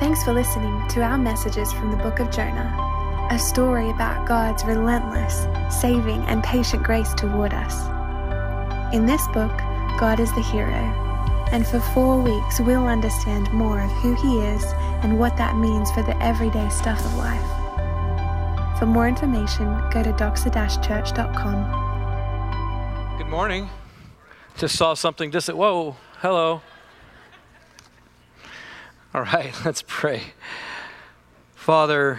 Thanks for listening to our messages from the book of Jonah, a story about God's relentless, saving, and patient grace toward us. In this book, God is the hero, and for four weeks we'll understand more of who He is and what that means for the everyday stuff of life. For more information, go to doxa-church.com. Good morning. Just saw something distant. Whoa, hello. All right, let's pray. Father,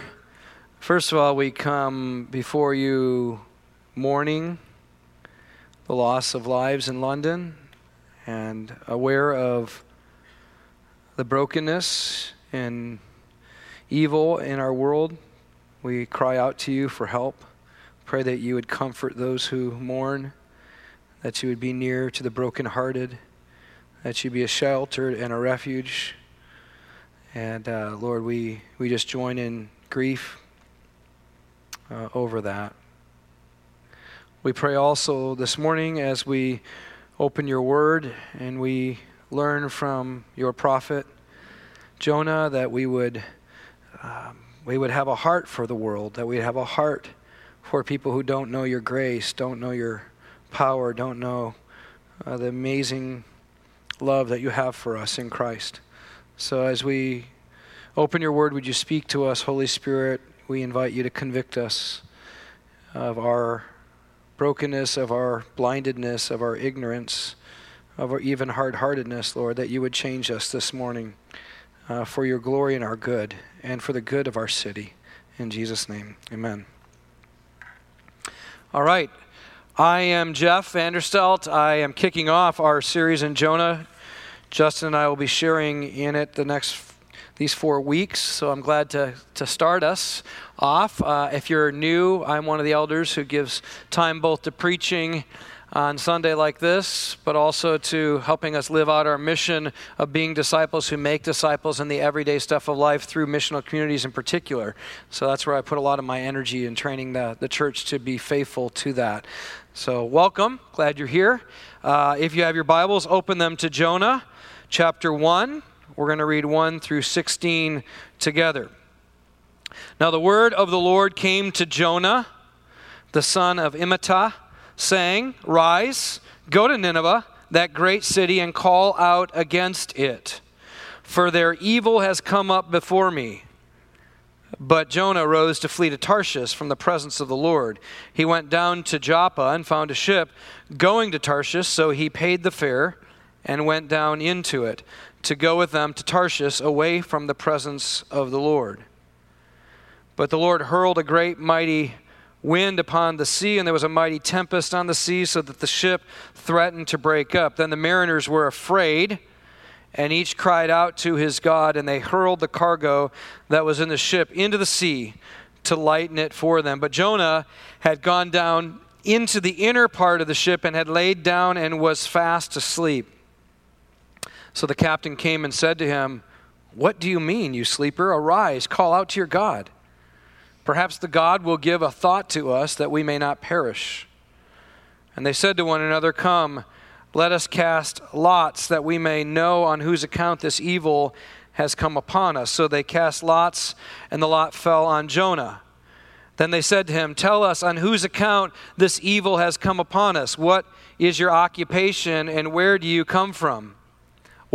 first of all, we come before you mourning the loss of lives in London and aware of the brokenness and evil in our world. We cry out to you for help. Pray that you would comfort those who mourn, that you would be near to the brokenhearted, that you be a shelter and a refuge and uh, Lord, we, we just join in grief uh, over that. We pray also this morning as we open your word and we learn from your prophet Jonah that we would, um, we would have a heart for the world, that we'd have a heart for people who don't know your grace, don't know your power, don't know uh, the amazing love that you have for us in Christ. So as we open your word, would you speak to us, Holy Spirit? We invite you to convict us of our brokenness, of our blindedness, of our ignorance, of our even hard heartedness, Lord, that you would change us this morning uh, for your glory and our good, and for the good of our city. In Jesus' name, amen. All right. I am Jeff Vanderstelt. I am kicking off our series in Jonah. Justin and I will be sharing in it the next these four weeks. So I'm glad to, to start us off. Uh, if you're new, I'm one of the elders who gives time both to preaching on Sunday like this, but also to helping us live out our mission of being disciples who make disciples in the everyday stuff of life through missional communities in particular. So that's where I put a lot of my energy in training the, the church to be faithful to that. So, welcome. Glad you're here. Uh, if you have your Bibles, open them to Jonah chapter 1. We're going to read 1 through 16 together. Now, the word of the Lord came to Jonah, the son of Amittai, saying, Rise, go to Nineveh, that great city, and call out against it, for their evil has come up before me. But Jonah rose to flee to Tarshish from the presence of the Lord. He went down to Joppa and found a ship going to Tarshish, so he paid the fare and went down into it to go with them to Tarshish away from the presence of the Lord. But the Lord hurled a great mighty wind upon the sea, and there was a mighty tempest on the sea, so that the ship threatened to break up. Then the mariners were afraid, and each cried out to his God, and they hurled the cargo that was in the ship into the sea to lighten it for them. But Jonah had gone down into the inner part of the ship and had laid down and was fast asleep. So the captain came and said to him, What do you mean, you sleeper? Arise, call out to your God. Perhaps the God will give a thought to us that we may not perish. And they said to one another, Come, let us cast lots that we may know on whose account this evil has come upon us. So they cast lots, and the lot fell on Jonah. Then they said to him, Tell us on whose account this evil has come upon us. What is your occupation, and where do you come from?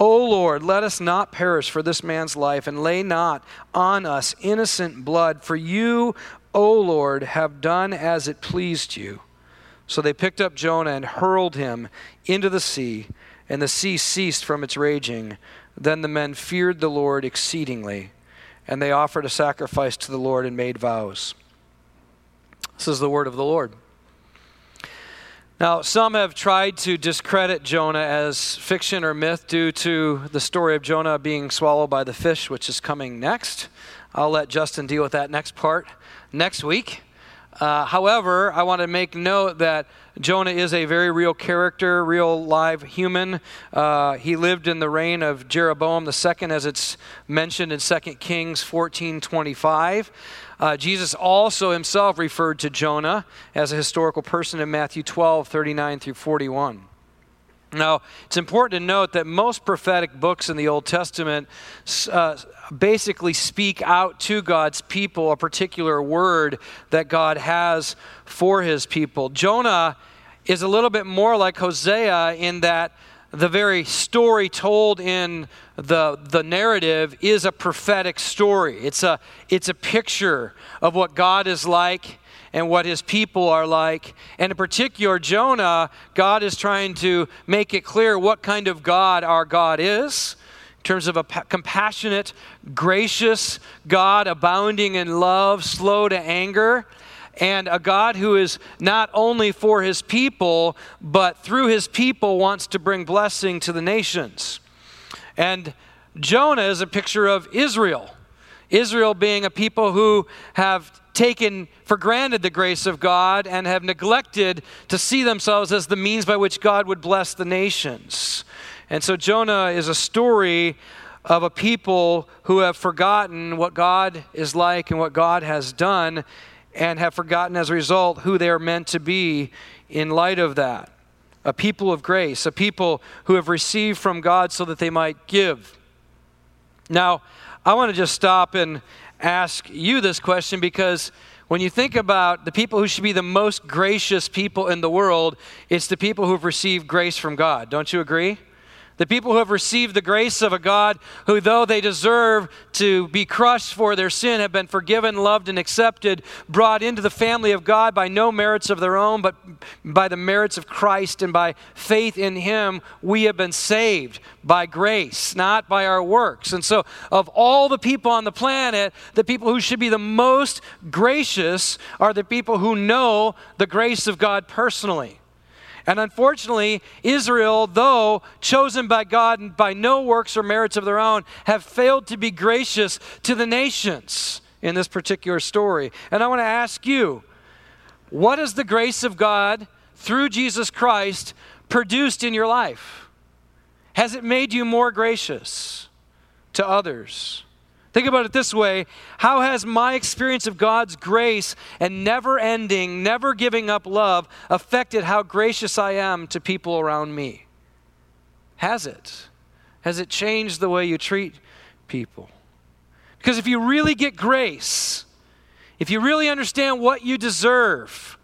O Lord, let us not perish for this man's life, and lay not on us innocent blood, for you, O Lord, have done as it pleased you. So they picked up Jonah and hurled him into the sea, and the sea ceased from its raging. Then the men feared the Lord exceedingly, and they offered a sacrifice to the Lord and made vows. This is the word of the Lord. Now, some have tried to discredit Jonah as fiction or myth due to the story of Jonah being swallowed by the fish, which is coming next. I'll let Justin deal with that next part next week. Uh, however, I want to make note that Jonah is a very real character, real live human. Uh, he lived in the reign of Jeroboam II, as it's mentioned in 2 Kings 14:25. Uh, Jesus also himself referred to Jonah as a historical person in Matthew 12, 39 through 41. Now, it's important to note that most prophetic books in the Old Testament uh, basically speak out to God's people a particular word that God has for his people. Jonah is a little bit more like Hosea in that the very story told in the, the narrative is a prophetic story. It's a, it's a picture of what God is like and what his people are like. And in particular, Jonah, God is trying to make it clear what kind of God our God is. In terms of a compassionate, gracious God, abounding in love, slow to anger, and a God who is not only for his people, but through his people wants to bring blessing to the nations. And Jonah is a picture of Israel. Israel being a people who have taken for granted the grace of God and have neglected to see themselves as the means by which God would bless the nations. And so Jonah is a story of a people who have forgotten what God is like and what God has done and have forgotten as a result who they are meant to be in light of that. A people of grace, a people who have received from God so that they might give. Now, I want to just stop and ask you this question because when you think about the people who should be the most gracious people in the world, it's the people who've received grace from God. Don't you agree? The people who have received the grace of a God who, though they deserve to be crushed for their sin, have been forgiven, loved, and accepted, brought into the family of God by no merits of their own, but by the merits of Christ and by faith in Him, we have been saved by grace, not by our works. And so, of all the people on the planet, the people who should be the most gracious are the people who know the grace of God personally. And unfortunately, Israel, though chosen by God and by no works or merits of their own, have failed to be gracious to the nations in this particular story. And I want to ask you what has the grace of God through Jesus Christ produced in your life? Has it made you more gracious to others? Think about it this way How has my experience of God's grace and never ending, never giving up love affected how gracious I am to people around me? Has it? Has it changed the way you treat people? Because if you really get grace, if you really understand what you deserve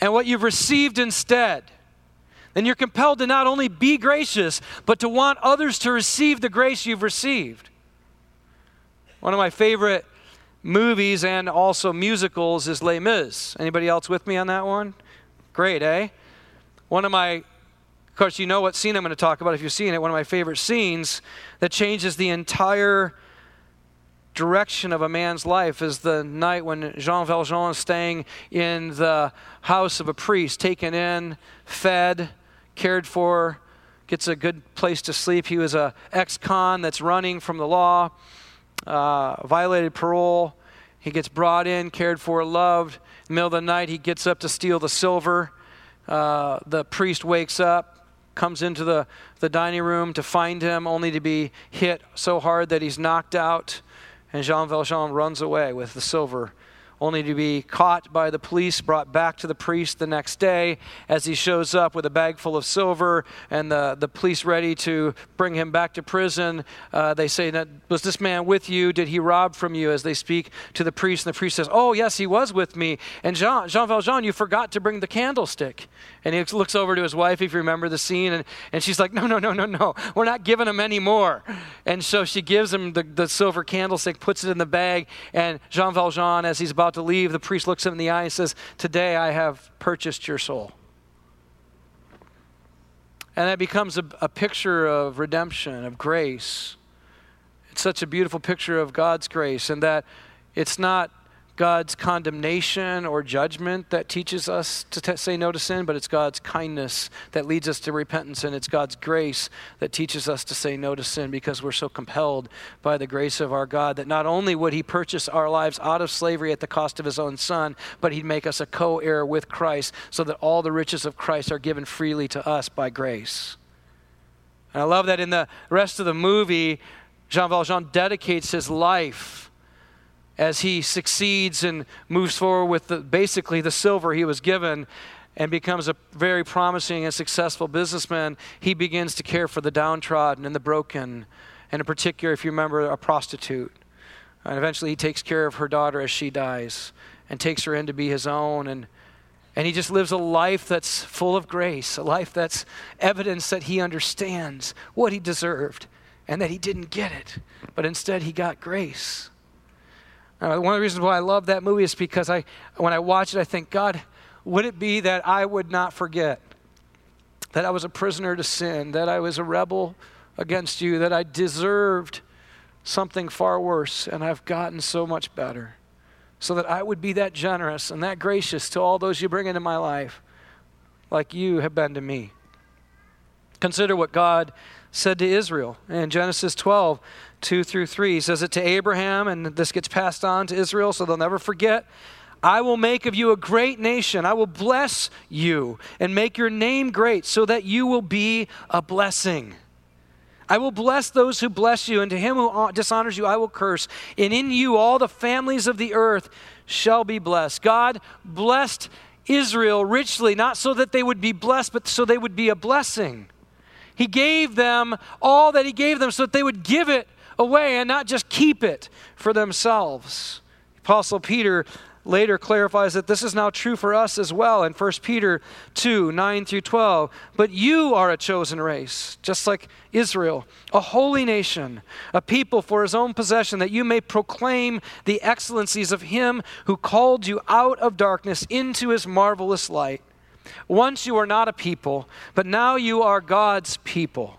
and what you've received instead, then you're compelled to not only be gracious, but to want others to receive the grace you've received. One of my favorite movies and also musicals is Les Mis. Anybody else with me on that one? Great, eh? One of my, of course, you know what scene I'm going to talk about if you've seen it. One of my favorite scenes that changes the entire direction of a man's life is the night when Jean Valjean is staying in the house of a priest, taken in, fed, cared for, gets a good place to sleep. He was a ex-con that's running from the law uh, violated parole. He gets brought in, cared for, loved. In the middle of the night, he gets up to steal the silver. Uh, the priest wakes up, comes into the, the dining room to find him, only to be hit so hard that he's knocked out. And Jean Valjean runs away with the silver only to be caught by the police, brought back to the priest the next day as he shows up with a bag full of silver and the, the police ready to bring him back to prison. Uh, they say, Was this man with you? Did he rob from you? As they speak to the priest, and the priest says, Oh, yes, he was with me. And Jean, Jean Valjean, you forgot to bring the candlestick. And he looks over to his wife, if you remember the scene, and, and she's like, No, no, no, no, no. We're not giving him any more. And so she gives him the, the silver candlestick, puts it in the bag, and Jean Valjean, as he's about to leave, the priest looks him in the eye and says, Today I have purchased your soul. And that becomes a, a picture of redemption, of grace. It's such a beautiful picture of God's grace, and that it's not God's condemnation or judgment that teaches us to t- say no to sin, but it's God's kindness that leads us to repentance, and it's God's grace that teaches us to say no to sin because we're so compelled by the grace of our God that not only would He purchase our lives out of slavery at the cost of His own Son, but He'd make us a co heir with Christ so that all the riches of Christ are given freely to us by grace. And I love that in the rest of the movie, Jean Valjean dedicates his life as he succeeds and moves forward with the, basically the silver he was given and becomes a very promising and successful businessman, he begins to care for the downtrodden and the broken, and in particular, if you remember, a prostitute. And eventually, he takes care of her daughter as she dies and takes her in to be his own. And, and he just lives a life that's full of grace, a life that's evidence that he understands what he deserved and that he didn't get it, but instead he got grace. Uh, one of the reasons why I love that movie is because I, when I watch it, I think, God, would it be that I would not forget that I was a prisoner to sin, that I was a rebel against you, that I deserved something far worse, and I've gotten so much better, so that I would be that generous and that gracious to all those you bring into my life, like you have been to me. Consider what God said to Israel in Genesis 12. 2 through 3. He says it to Abraham, and this gets passed on to Israel, so they'll never forget. I will make of you a great nation. I will bless you and make your name great so that you will be a blessing. I will bless those who bless you, and to him who dishonors you, I will curse. And in you, all the families of the earth shall be blessed. God blessed Israel richly, not so that they would be blessed, but so they would be a blessing. He gave them all that He gave them so that they would give it away and not just keep it for themselves. Apostle Peter later clarifies that this is now true for us as well in 1 Peter 2 9 through 12. But you are a chosen race, just like Israel, a holy nation, a people for his own possession, that you may proclaim the excellencies of him who called you out of darkness into his marvelous light. Once you were not a people, but now you are God's people.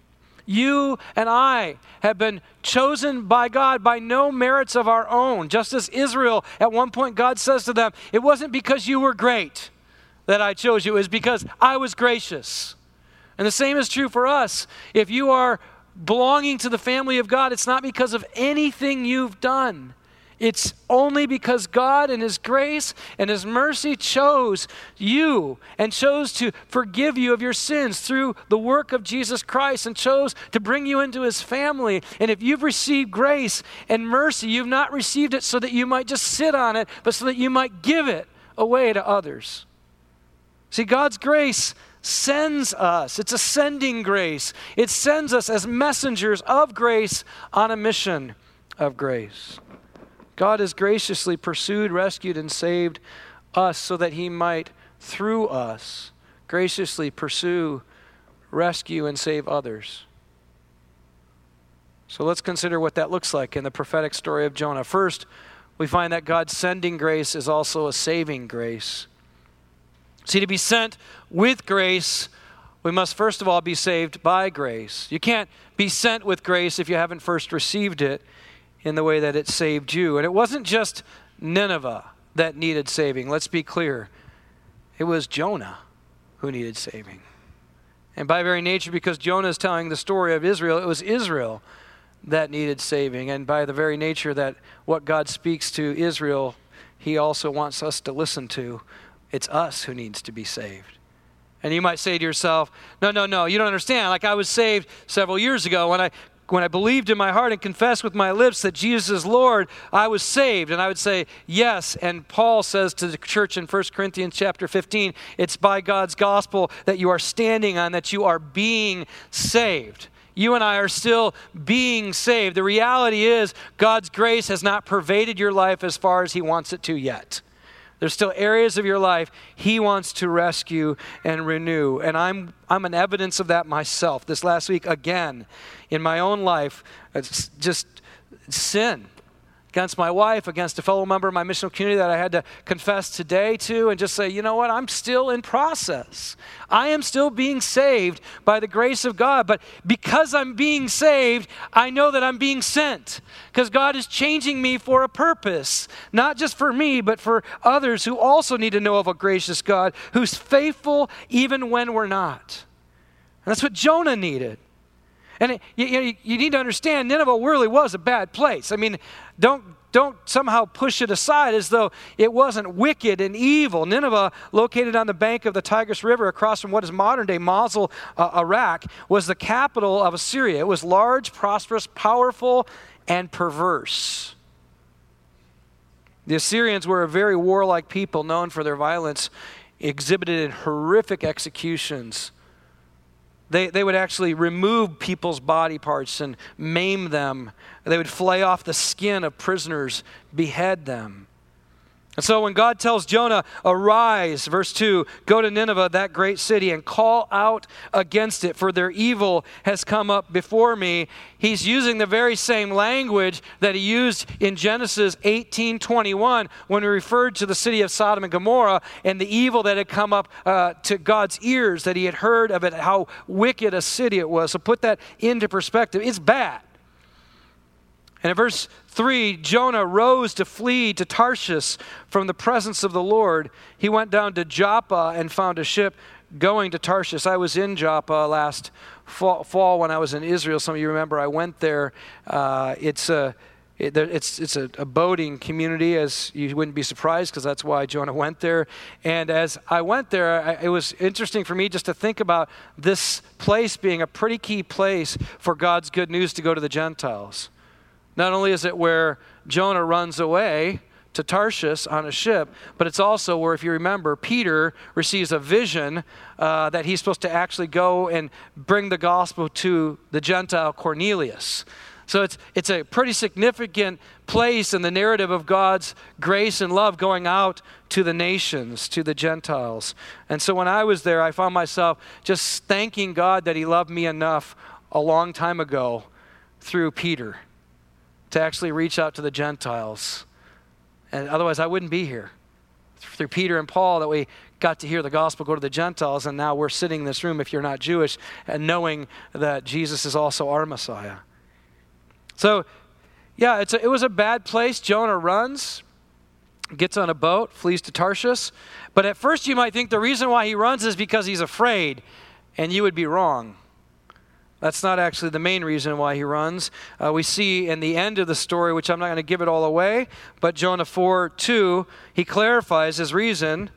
You and I have been chosen by God by no merits of our own. Just as Israel, at one point, God says to them, It wasn't because you were great that I chose you, it was because I was gracious. And the same is true for us. If you are belonging to the family of God, it's not because of anything you've done. It's only because God, in His grace and His mercy, chose you and chose to forgive you of your sins through the work of Jesus Christ and chose to bring you into His family. And if you've received grace and mercy, you've not received it so that you might just sit on it, but so that you might give it away to others. See, God's grace sends us. It's a sending grace. It sends us as messengers of grace on a mission of grace. God has graciously pursued, rescued, and saved us so that He might, through us, graciously pursue, rescue, and save others. So let's consider what that looks like in the prophetic story of Jonah. First, we find that God's sending grace is also a saving grace. See, to be sent with grace, we must first of all be saved by grace. You can't be sent with grace if you haven't first received it in the way that it saved you. And it wasn't just Nineveh that needed saving. Let's be clear. It was Jonah who needed saving. And by very nature, because Jonah is telling the story of Israel, it was Israel that needed saving. And by the very nature that what God speaks to Israel, he also wants us to listen to. It's us who needs to be saved. And you might say to yourself, no, no, no, you don't understand. Like I was saved several years ago when I when I believed in my heart and confessed with my lips that Jesus is Lord, I was saved. And I would say, yes. And Paul says to the church in 1 Corinthians chapter 15, it's by God's gospel that you are standing on, that you are being saved. You and I are still being saved. The reality is, God's grace has not pervaded your life as far as He wants it to yet. There's still areas of your life He wants to rescue and renew. And I'm, I'm an evidence of that myself. This last week, again, in my own life, it's just sin against my wife, against a fellow member of my missional community that I had to confess today to, and just say, you know what, I'm still in process. I am still being saved by the grace of God. But because I'm being saved, I know that I'm being sent because God is changing me for a purpose, not just for me, but for others who also need to know of a gracious God who's faithful even when we're not. And that's what Jonah needed. And it, you, you, you need to understand, Nineveh really was a bad place. I mean, don't don't somehow push it aside as though it wasn't wicked and evil. Nineveh, located on the bank of the Tigris River across from what is modern day Mosul, uh, Iraq, was the capital of Assyria. It was large, prosperous, powerful, and perverse. The Assyrians were a very warlike people known for their violence, exhibited in horrific executions they, they would actually remove people's body parts and maim them. They would flay off the skin of prisoners, behead them. And so when God tells Jonah, Arise, verse 2, go to Nineveh, that great city, and call out against it, for their evil has come up before me, he's using the very same language that he used in Genesis 18 21 when he referred to the city of Sodom and Gomorrah and the evil that had come up uh, to God's ears, that he had heard of it, how wicked a city it was. So put that into perspective. It's bad. And in verse 3, Jonah rose to flee to Tarshish from the presence of the Lord. He went down to Joppa and found a ship going to Tarshish. I was in Joppa last fall, fall when I was in Israel. Some of you remember I went there. Uh, it's a it, it's it's a, a, boating community, as you wouldn't be surprised, because that's why Jonah went there. And as I went there, I, it was interesting for me just to think about this place being a pretty key place for God's good news to go to the Gentiles. Not only is it where Jonah runs away to Tarshish on a ship, but it's also where, if you remember, Peter receives a vision uh, that he's supposed to actually go and bring the gospel to the Gentile Cornelius. So it's, it's a pretty significant place in the narrative of God's grace and love going out to the nations, to the Gentiles. And so when I was there, I found myself just thanking God that He loved me enough a long time ago through Peter to actually reach out to the Gentiles. And otherwise, I wouldn't be here. Through Peter and Paul, that we got to hear the gospel go to the Gentiles, and now we're sitting in this room, if you're not Jewish, and knowing that Jesus is also our Messiah. So, yeah, it's a, it was a bad place. Jonah runs, gets on a boat, flees to Tarshish. But at first, you might think the reason why he runs is because he's afraid, and you would be wrong. That's not actually the main reason why he runs. Uh, we see in the end of the story, which I'm not going to give it all away, but Jonah 4 2, he clarifies his reason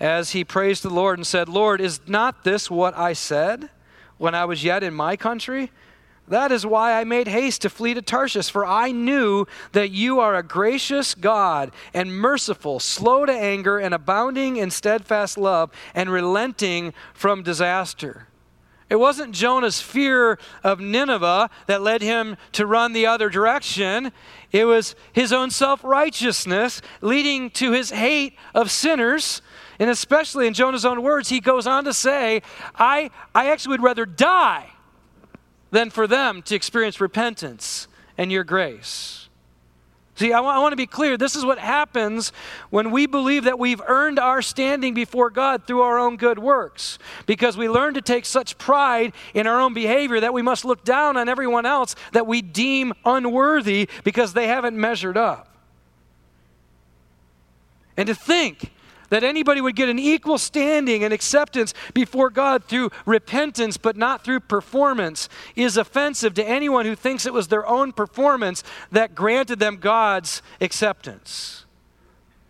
as he praised the Lord and said, Lord, is not this what I said when I was yet in my country? That is why I made haste to flee to Tarshish, for I knew that you are a gracious God and merciful, slow to anger, and abounding in steadfast love, and relenting from disaster. It wasn't Jonah's fear of Nineveh that led him to run the other direction. It was his own self righteousness leading to his hate of sinners. And especially in Jonah's own words, he goes on to say, I, I actually would rather die than for them to experience repentance and your grace. See, I, w- I want to be clear. This is what happens when we believe that we've earned our standing before God through our own good works. Because we learn to take such pride in our own behavior that we must look down on everyone else that we deem unworthy because they haven't measured up. And to think that anybody would get an equal standing and acceptance before God through repentance but not through performance is offensive to anyone who thinks it was their own performance that granted them God's acceptance.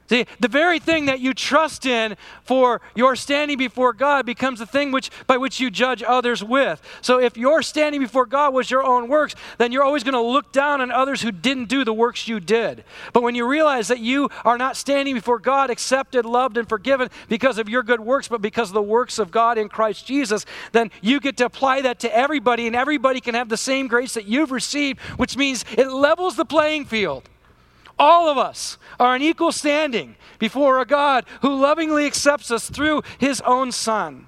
See, the very thing that you trust in for your standing before God becomes the thing which, by which you judge others with. So if your standing before God was your own works, then you're always going to look down on others who didn't do the works you did. But when you realize that you are not standing before God accepted, loved, and forgiven because of your good works, but because of the works of God in Christ Jesus, then you get to apply that to everybody, and everybody can have the same grace that you've received, which means it levels the playing field. All of us are in equal standing before a God who lovingly accepts us through his own Son.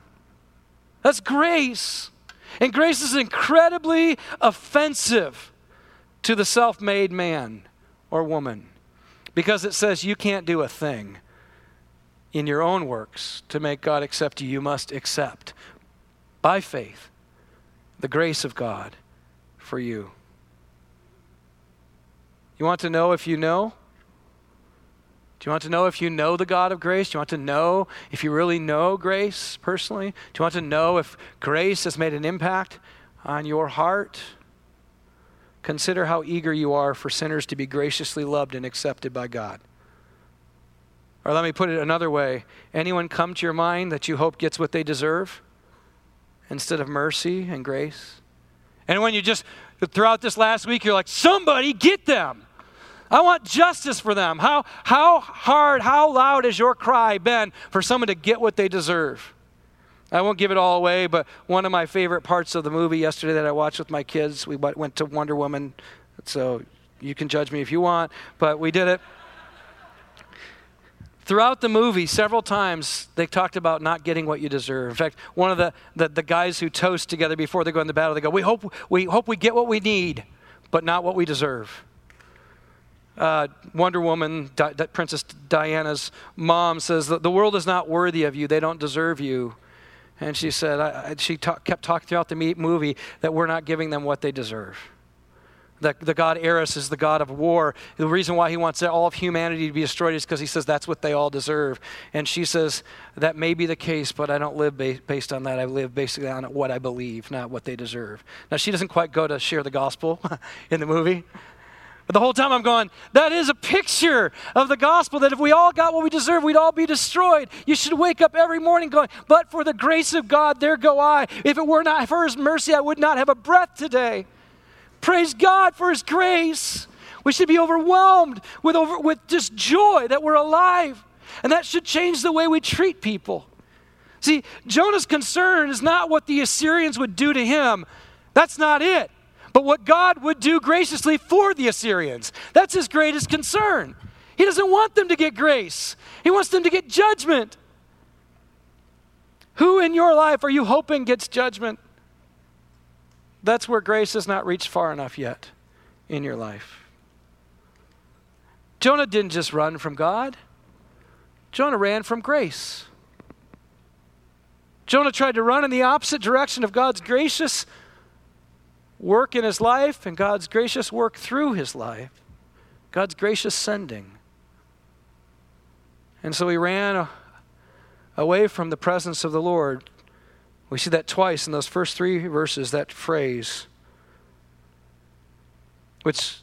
That's grace. And grace is incredibly offensive to the self made man or woman because it says you can't do a thing in your own works to make God accept you. You must accept by faith the grace of God for you. You want to know if you know? Do you want to know if you know the God of grace? Do you want to know if you really know grace personally? Do you want to know if grace has made an impact on your heart? Consider how eager you are for sinners to be graciously loved and accepted by God. Or let me put it another way anyone come to your mind that you hope gets what they deserve instead of mercy and grace? And when you just, throughout this last week, you're like, somebody get them. I want justice for them. How, how hard, how loud has your cry been for someone to get what they deserve? I won't give it all away, but one of my favorite parts of the movie yesterday that I watched with my kids, we went to Wonder Woman, so you can judge me if you want, but we did it. Throughout the movie, several times they talked about not getting what you deserve. In fact, one of the, the, the guys who toast together before they go into battle, they go, we hope, we hope we get what we need, but not what we deserve uh, Wonder Woman, Di- Princess Diana's mom says that the world is not worthy of you. They don't deserve you. And she said, I, I, she ta- kept talking throughout the movie that we're not giving them what they deserve. That the God Ares is the God of war. The reason why he wants all of humanity to be destroyed is because he says that's what they all deserve. And she says, that may be the case, but I don't live ba- based on that. I live basically on what I believe, not what they deserve. Now, she doesn't quite go to share the gospel in the movie. But the whole time I'm going, that is a picture of the gospel that if we all got what we deserve, we'd all be destroyed. You should wake up every morning going, but for the grace of God, there go I. If it were not for his mercy, I would not have a breath today. Praise God for his grace. We should be overwhelmed with, over, with just joy that we're alive. And that should change the way we treat people. See, Jonah's concern is not what the Assyrians would do to him. That's not it but what God would do graciously for the Assyrians. That's his greatest concern. He doesn't want them to get grace, he wants them to get judgment. Who in your life are you hoping gets judgment? That's where grace has not reached far enough yet in your life. Jonah didn't just run from God, Jonah ran from grace. Jonah tried to run in the opposite direction of God's gracious work in his life and God's gracious work through his life, God's gracious sending. And so he ran away from the presence of the Lord. We see that twice in those first three verses, that phrase, which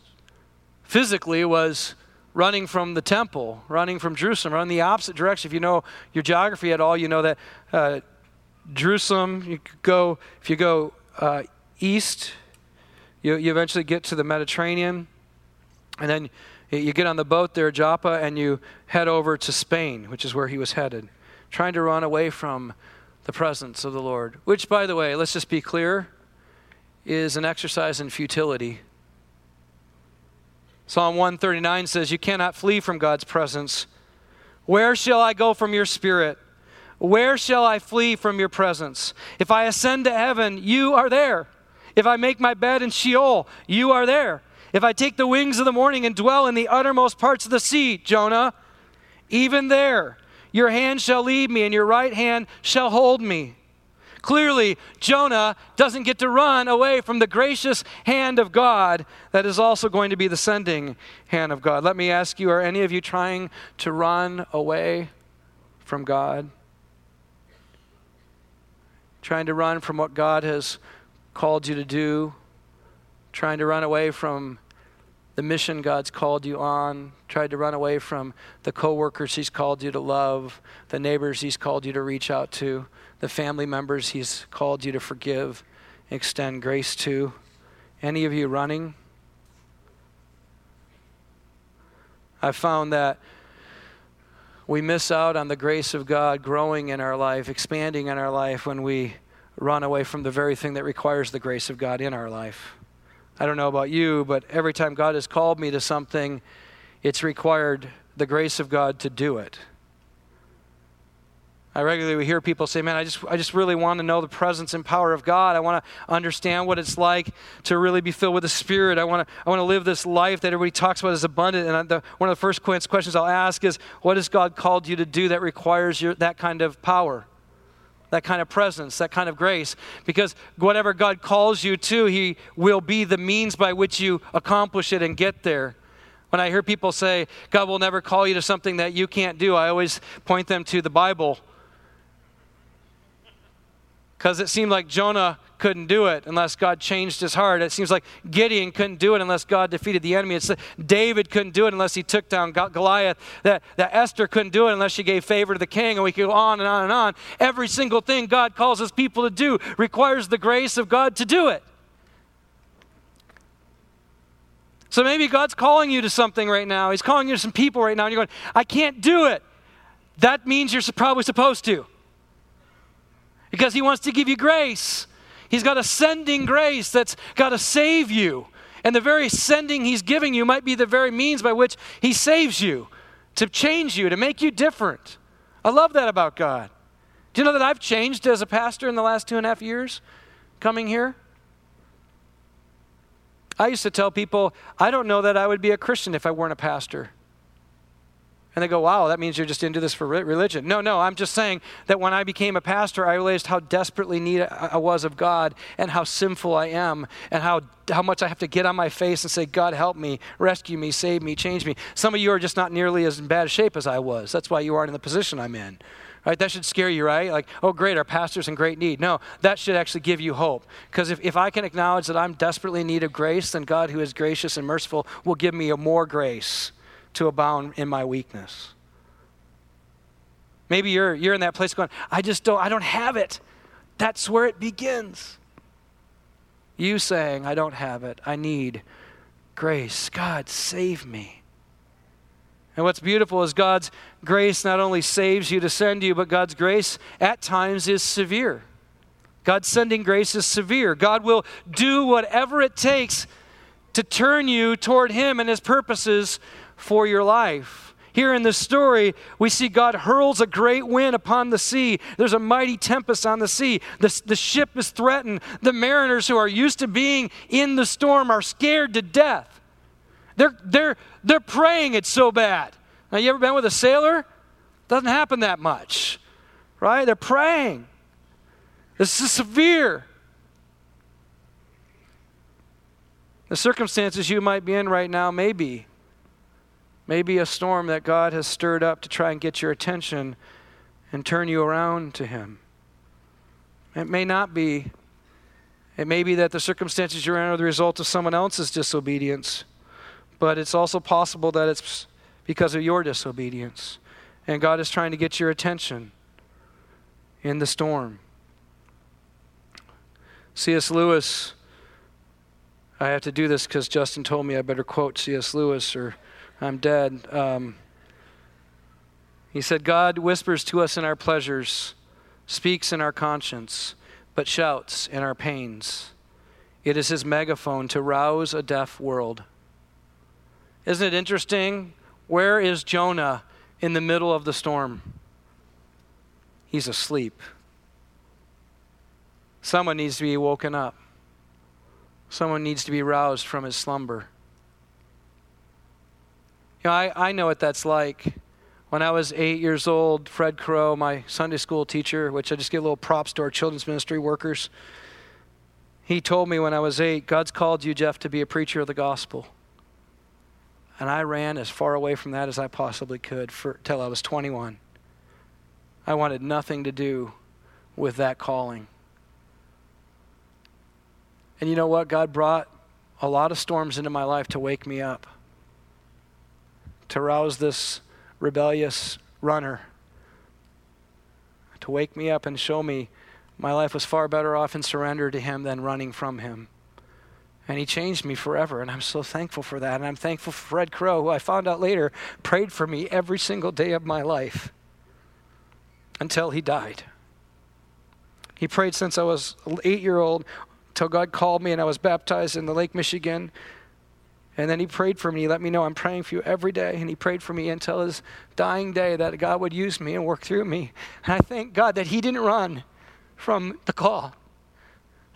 physically was running from the temple, running from Jerusalem, running the opposite direction. If you know your geography at all, you know that uh, Jerusalem, you go, if you go uh, east, you, you eventually get to the Mediterranean, and then you get on the boat there, Joppa, and you head over to Spain, which is where he was headed, trying to run away from the presence of the Lord. Which, by the way, let's just be clear, is an exercise in futility. Psalm 139 says, You cannot flee from God's presence. Where shall I go from your spirit? Where shall I flee from your presence? If I ascend to heaven, you are there. If I make my bed in Sheol, you are there. If I take the wings of the morning and dwell in the uttermost parts of the sea, Jonah, even there your hand shall lead me and your right hand shall hold me. Clearly, Jonah doesn't get to run away from the gracious hand of God that is also going to be the sending hand of God. Let me ask you are any of you trying to run away from God? Trying to run from what God has called you to do? Trying to run away from the mission God's called you on, tried to run away from the coworkers He's called you to love, the neighbors He's called you to reach out to, the family members He's called you to forgive, extend grace to. Any of you running? I found that we miss out on the grace of God growing in our life, expanding in our life when we run away from the very thing that requires the grace of God in our life. I don't know about you, but every time God has called me to something, it's required the grace of God to do it. I regularly hear people say, Man, I just, I just really want to know the presence and power of God. I want to understand what it's like to really be filled with the Spirit. I want to, I want to live this life that everybody talks about as abundant. And the, one of the first questions I'll ask is, What has God called you to do that requires your, that kind of power? That kind of presence, that kind of grace. Because whatever God calls you to, He will be the means by which you accomplish it and get there. When I hear people say, God will never call you to something that you can't do, I always point them to the Bible. Because it seemed like Jonah couldn't do it unless God changed his heart. It seems like Gideon couldn't do it unless God defeated the enemy. It's David couldn't do it unless he took down Goliath. That, that Esther couldn't do it unless she gave favor to the king. And we could go on and on and on. Every single thing God calls his people to do requires the grace of God to do it. So maybe God's calling you to something right now. He's calling you to some people right now, and you're going, I can't do it. That means you're probably supposed to. Because He wants to give you grace. He's got a sending grace that's got to save you. And the very sending He's giving you might be the very means by which He saves you, to change you, to make you different. I love that about God. Do you know that I've changed as a pastor in the last two and a half years coming here? I used to tell people, I don't know that I would be a Christian if I weren't a pastor. And they go, wow, that means you're just into this for religion. No, no, I'm just saying that when I became a pastor, I realized how desperately need I was of God and how sinful I am and how, how much I have to get on my face and say, God, help me, rescue me, save me, change me. Some of you are just not nearly as in bad shape as I was. That's why you aren't in the position I'm in. Right? That should scare you, right? Like, oh, great, our pastor's in great need. No, that should actually give you hope. Because if, if I can acknowledge that I'm desperately in need of grace, then God, who is gracious and merciful, will give me a more grace to abound in my weakness. Maybe you're, you're in that place going, I just don't, I don't have it. That's where it begins. You saying, I don't have it. I need grace. God, save me. And what's beautiful is God's grace not only saves you to send you, but God's grace at times is severe. God's sending grace is severe. God will do whatever it takes to turn you toward Him and His purposes for your life. Here in this story, we see God hurls a great wind upon the sea. There's a mighty tempest on the sea. The, the ship is threatened. The mariners who are used to being in the storm are scared to death. They're, they're, they're praying it's so bad. Now, you ever been with a sailor? Doesn't happen that much, right? They're praying. This is severe. The circumstances you might be in right now may be Maybe a storm that God has stirred up to try and get your attention and turn you around to Him. It may not be. It may be that the circumstances you're in are the result of someone else's disobedience, but it's also possible that it's because of your disobedience. And God is trying to get your attention in the storm. C.S. Lewis, I have to do this because Justin told me I better quote C.S. Lewis or I'm dead. Um, he said, God whispers to us in our pleasures, speaks in our conscience, but shouts in our pains. It is his megaphone to rouse a deaf world. Isn't it interesting? Where is Jonah in the middle of the storm? He's asleep. Someone needs to be woken up. Someone needs to be roused from his slumber. I, I know what that's like. When I was eight years old, Fred Crow, my Sunday school teacher, which I just give little props to our children's ministry workers, he told me when I was eight, God's called you, Jeff, to be a preacher of the gospel. And I ran as far away from that as I possibly could for, till I was 21. I wanted nothing to do with that calling. And you know what? God brought a lot of storms into my life to wake me up, to rouse this rebellious runner, to wake me up and show me my life was far better off in surrender to Him than running from Him. And He changed me forever, and I'm so thankful for that. And I'm thankful for Fred Crow, who I found out later prayed for me every single day of my life until he died. He prayed since I was eight year old till God called me and I was baptized in the Lake Michigan. And then he prayed for me. He let me know I'm praying for you every day. And he prayed for me until his dying day that God would use me and work through me. And I thank God that he didn't run from the call.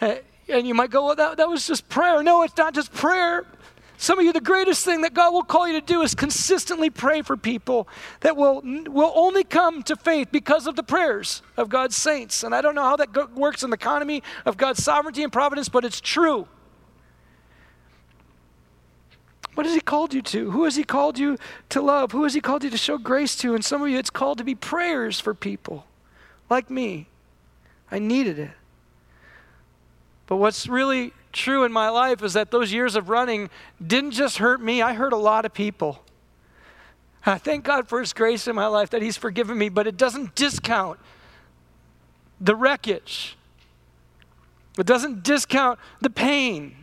Eh, and you might go, well, that, that was just prayer. No, it's not just prayer. Some of you, the greatest thing that God will call you to do is consistently pray for people that will, will only come to faith because of the prayers of God's saints. And I don't know how that works in the economy of God's sovereignty and providence, but it's true. What has He called you to? Who has He called you to love? Who has He called you to show grace to? And some of you, it's called to be prayers for people like me. I needed it. But what's really true in my life is that those years of running didn't just hurt me, I hurt a lot of people. I thank God for His grace in my life that He's forgiven me, but it doesn't discount the wreckage. It doesn't discount the pain.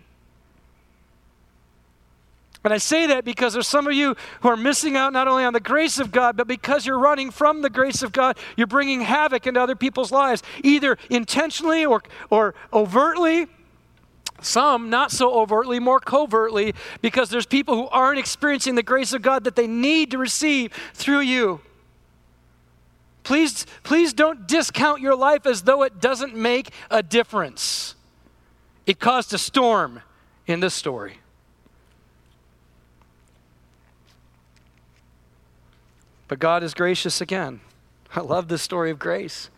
And I say that because there's some of you who are missing out not only on the grace of God, but because you're running from the grace of God, you're bringing havoc into other people's lives, either intentionally or, or overtly. Some not so overtly, more covertly, because there's people who aren't experiencing the grace of God that they need to receive through you. Please, please don't discount your life as though it doesn't make a difference. It caused a storm in this story. But God is gracious again. I love this story of grace.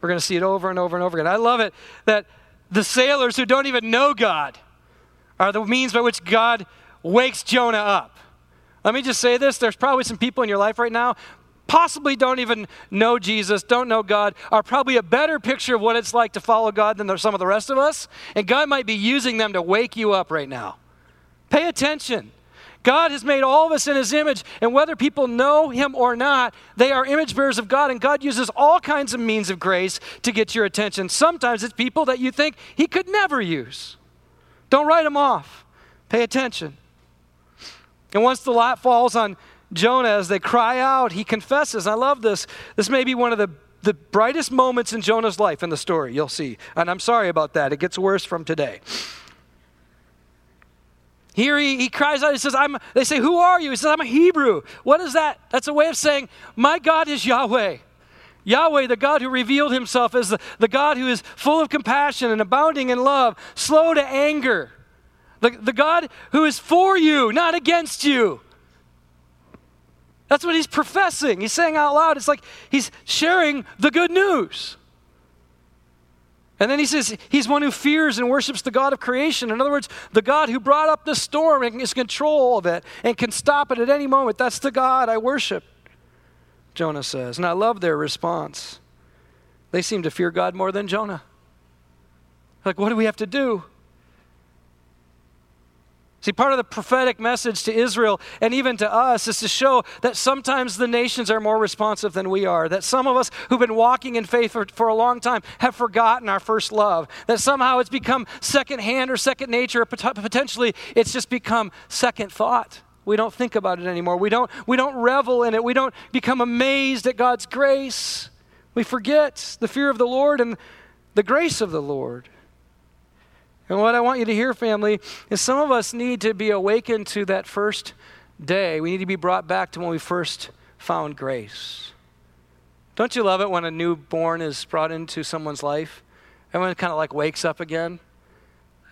We're going to see it over and over and over again. I love it that the sailors who don't even know God are the means by which God wakes Jonah up. Let me just say this there's probably some people in your life right now, possibly don't even know Jesus, don't know God, are probably a better picture of what it's like to follow God than some of the rest of us. And God might be using them to wake you up right now. Pay attention. God has made all of us in His image, and whether people know Him or not, they are image bearers of God, and God uses all kinds of means of grace to get your attention. Sometimes it's people that you think He could never use. Don't write them off. Pay attention. And once the lot falls on Jonah as they cry out, he confesses. I love this. This may be one of the, the brightest moments in Jonah's life in the story, you'll see. And I'm sorry about that. It gets worse from today. Here he, he cries out, he says, I'm, they say, Who are you? He says, I'm a Hebrew. What is that? That's a way of saying, My God is Yahweh. Yahweh, the God who revealed himself as the, the God who is full of compassion and abounding in love, slow to anger. The, the God who is for you, not against you. That's what he's professing. He's saying out loud. It's like he's sharing the good news. And then he says he's one who fears and worships the God of creation. In other words, the God who brought up the storm and is control of it and can stop it at any moment. That's the God I worship, Jonah says. And I love their response. They seem to fear God more than Jonah. Like, what do we have to do? See, part of the prophetic message to Israel and even to us is to show that sometimes the nations are more responsive than we are. That some of us who've been walking in faith for, for a long time have forgotten our first love. That somehow it's become second hand or second nature, or potentially it's just become second thought. We don't think about it anymore. We don't, we don't revel in it. We don't become amazed at God's grace. We forget the fear of the Lord and the grace of the Lord. And what I want you to hear, family, is some of us need to be awakened to that first day. We need to be brought back to when we first found grace. Don't you love it when a newborn is brought into someone's life? Everyone kind of like wakes up again.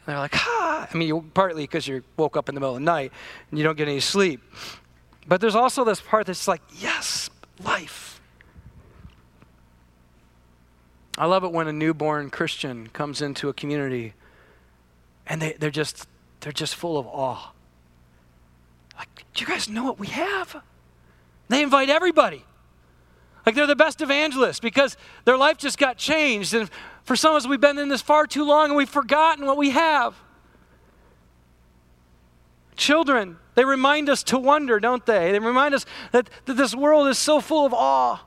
They're like, ah. I mean, partly because you woke up in the middle of the night and you don't get any sleep. But there's also this part that's like, yes, life. I love it when a newborn Christian comes into a community and they, they're just they're just full of awe. Like, do you guys know what we have? They invite everybody. Like they're the best evangelists because their life just got changed. And for some of us, we've been in this far too long and we've forgotten what we have. Children, they remind us to wonder, don't they? They remind us that, that this world is so full of awe.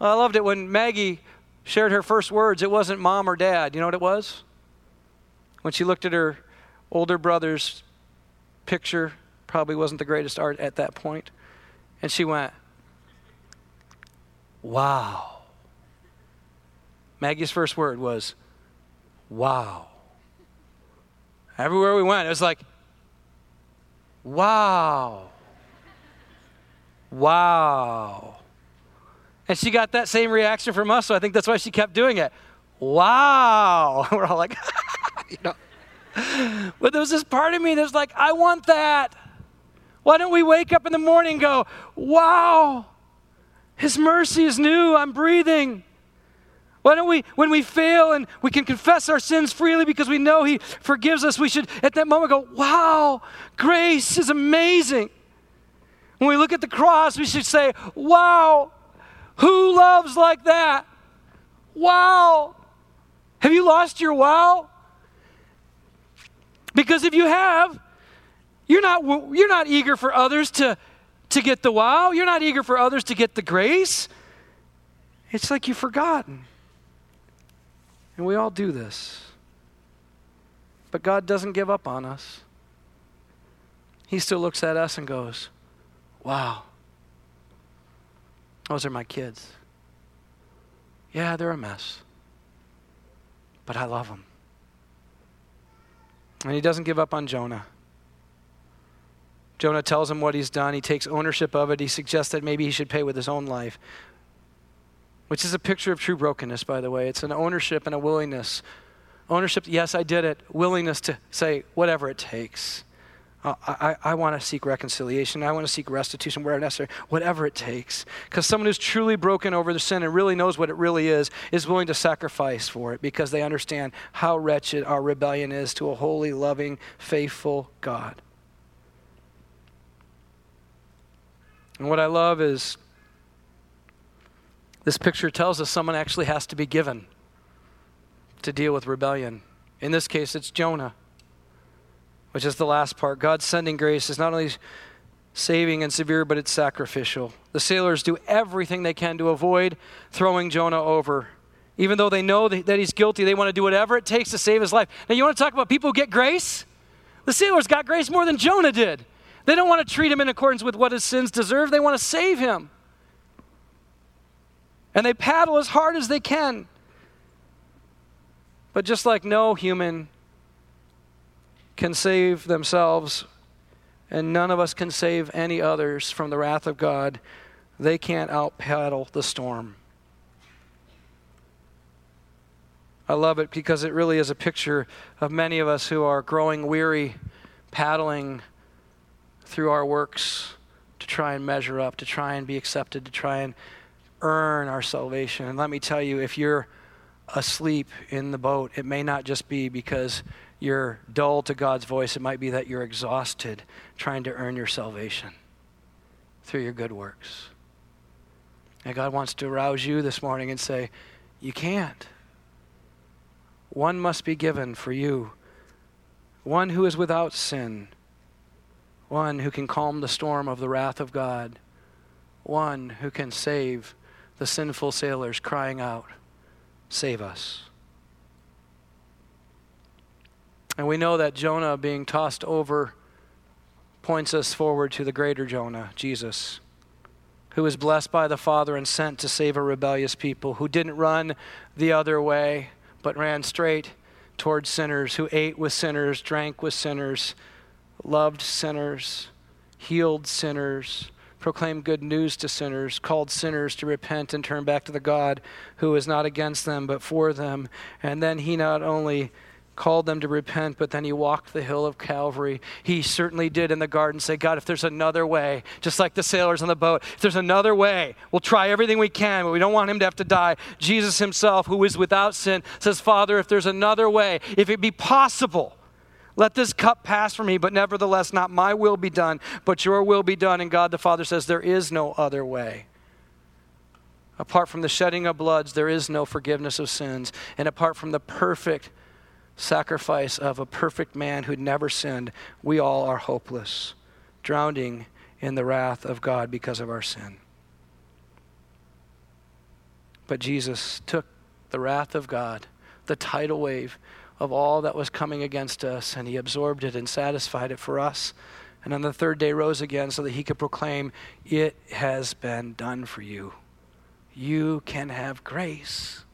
I loved it when Maggie shared her first words. It wasn't mom or dad. You know what it was? When she looked at her older brother's picture, probably wasn't the greatest art at that point, and she went, Wow. Maggie's first word was, Wow. Everywhere we went, it was like, Wow. Wow. And she got that same reaction from us, so I think that's why she kept doing it. Wow. We're all like, you know. But there was this part of me that's like, I want that. Why don't we wake up in the morning go, wow, His mercy is new, I'm breathing. Why don't we, when we fail and we can confess our sins freely because we know He forgives us, we should at that moment go, wow, grace is amazing. When we look at the cross, we should say, wow, who loves like that? Wow. Have you lost your wow? Because if you have, you're not, you're not eager for others to, to get the wow. You're not eager for others to get the grace. It's like you've forgotten. And we all do this. But God doesn't give up on us. He still looks at us and goes, Wow, those are my kids. Yeah, they're a mess. But I love them. And he doesn't give up on Jonah. Jonah tells him what he's done. He takes ownership of it. He suggests that maybe he should pay with his own life which is a picture of true brokenness, by the way. It's an ownership and a willingness. Ownership, yes, I did it. Willingness to say, whatever it takes. Uh, I, I want to seek reconciliation. I want to seek restitution where necessary, whatever it takes. Because someone who's truly broken over the sin and really knows what it really is, is willing to sacrifice for it because they understand how wretched our rebellion is to a holy, loving, faithful God. And what I love is this picture tells us someone actually has to be given to deal with rebellion. In this case, it's Jonah, which is the last part. God's sending grace is not only saving and severe, but it's sacrificial. The sailors do everything they can to avoid throwing Jonah over. Even though they know that he's guilty, they want to do whatever it takes to save his life. Now, you want to talk about people who get grace? The sailors got grace more than Jonah did. They don't want to treat him in accordance with what his sins deserve, they want to save him and they paddle as hard as they can. But just like no human can save themselves, and none of us can save any others from the wrath of God, they can't out paddle the storm. I love it because it really is a picture of many of us who are growing weary, paddling through our works to try and measure up, to try and be accepted, to try and earn our salvation. And let me tell you, if you're asleep in the boat, it may not just be because you're dull to God's voice, it might be that you're exhausted trying to earn your salvation through your good works. And God wants to arouse you this morning and say, You can't. One must be given for you, one who is without sin, one who can calm the storm of the wrath of God, one who can save the sinful sailors crying out, Save us. And we know that Jonah being tossed over points us forward to the greater Jonah, Jesus, who was blessed by the Father and sent to save a rebellious people, who didn't run the other way, but ran straight towards sinners, who ate with sinners, drank with sinners, loved sinners, healed sinners, proclaimed good news to sinners, called sinners to repent and turn back to the God who is not against them but for them. And then he not only called them to repent, but then he walked the hill of Calvary. He certainly did in the garden say, God, if there's another way, just like the sailors on the boat, if there's another way, we'll try everything we can, but we don't want him to have to die. Jesus himself, who is without sin, says, Father, if there's another way, if it be possible, let this cup pass from me, but nevertheless, not my will be done, but your will be done. And God the Father says, There is no other way. Apart from the shedding of bloods, there is no forgiveness of sins. And apart from the perfect sacrifice of a perfect man who'd never sinned, we all are hopeless, drowning in the wrath of God because of our sin. But Jesus took the wrath of God, the tidal wave of all that was coming against us, and he absorbed it and satisfied it for us. And on the third day rose again so that he could proclaim, It has been done for you. You can have grace.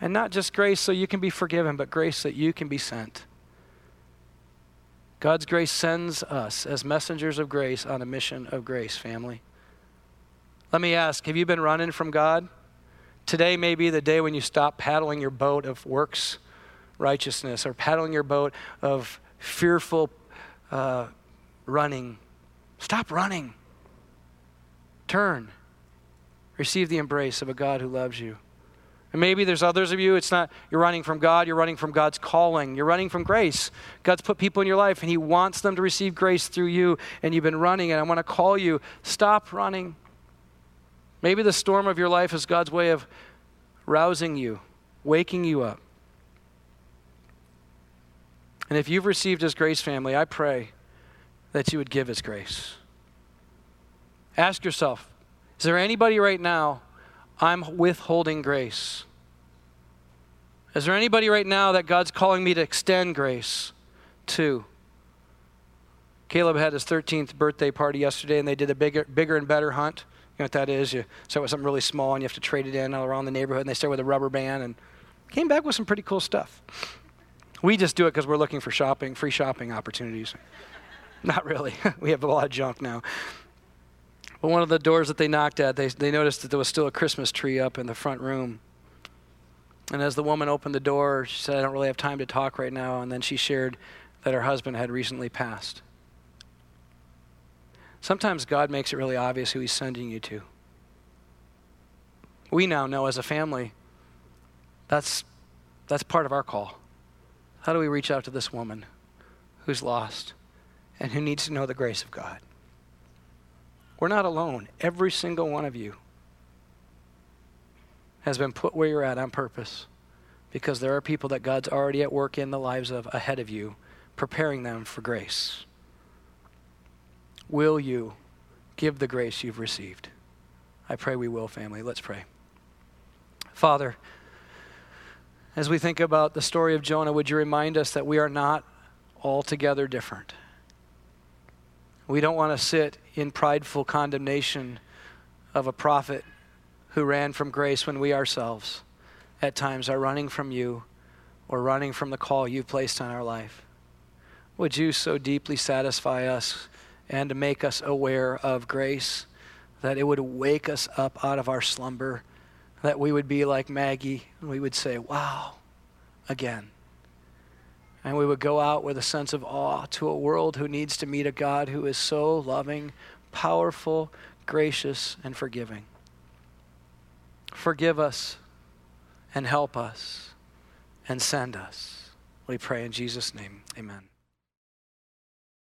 And not just grace so you can be forgiven, but grace that you can be sent. God's grace sends us as messengers of grace on a mission of grace, family. Let me ask have you been running from God? Today may be the day when you stop paddling your boat of works righteousness or paddling your boat of fearful uh, running. Stop running. Turn. Receive the embrace of a God who loves you. And maybe there's others of you, it's not you're running from God, you're running from God's calling. You're running from grace. God's put people in your life and He wants them to receive grace through you, and you've been running, and I want to call you stop running. Maybe the storm of your life is God's way of rousing you, waking you up. And if you've received His grace, family, I pray that you would give His grace. Ask yourself is there anybody right now I'm withholding grace? Is there anybody right now that God's calling me to extend grace to? Caleb had his 13th birthday party yesterday, and they did a bigger, bigger and better hunt. You know what that is? You start with something really small, and you have to trade it in all around the neighborhood, and they start with a rubber band, and came back with some pretty cool stuff. We just do it because we're looking for shopping, free shopping opportunities. Not really. we have a lot of junk now. But one of the doors that they knocked at, they, they noticed that there was still a Christmas tree up in the front room. And as the woman opened the door, she said, I don't really have time to talk right now. And then she shared that her husband had recently passed. Sometimes God makes it really obvious who He's sending you to. We now know as a family that's, that's part of our call. How do we reach out to this woman who's lost and who needs to know the grace of God? We're not alone. Every single one of you has been put where you're at on purpose because there are people that God's already at work in the lives of ahead of you, preparing them for grace. Will you give the grace you've received? I pray we will, family. Let's pray. Father, as we think about the story of Jonah, would you remind us that we are not altogether different? We don't want to sit in prideful condemnation of a prophet who ran from grace when we ourselves at times are running from you or running from the call you've placed on our life. Would you so deeply satisfy us and make us aware of grace that it would wake us up out of our slumber, that we would be like Maggie and we would say, Wow, again. And we would go out with a sense of awe to a world who needs to meet a God who is so loving, powerful, gracious, and forgiving. Forgive us and help us and send us. We pray in Jesus' name. Amen.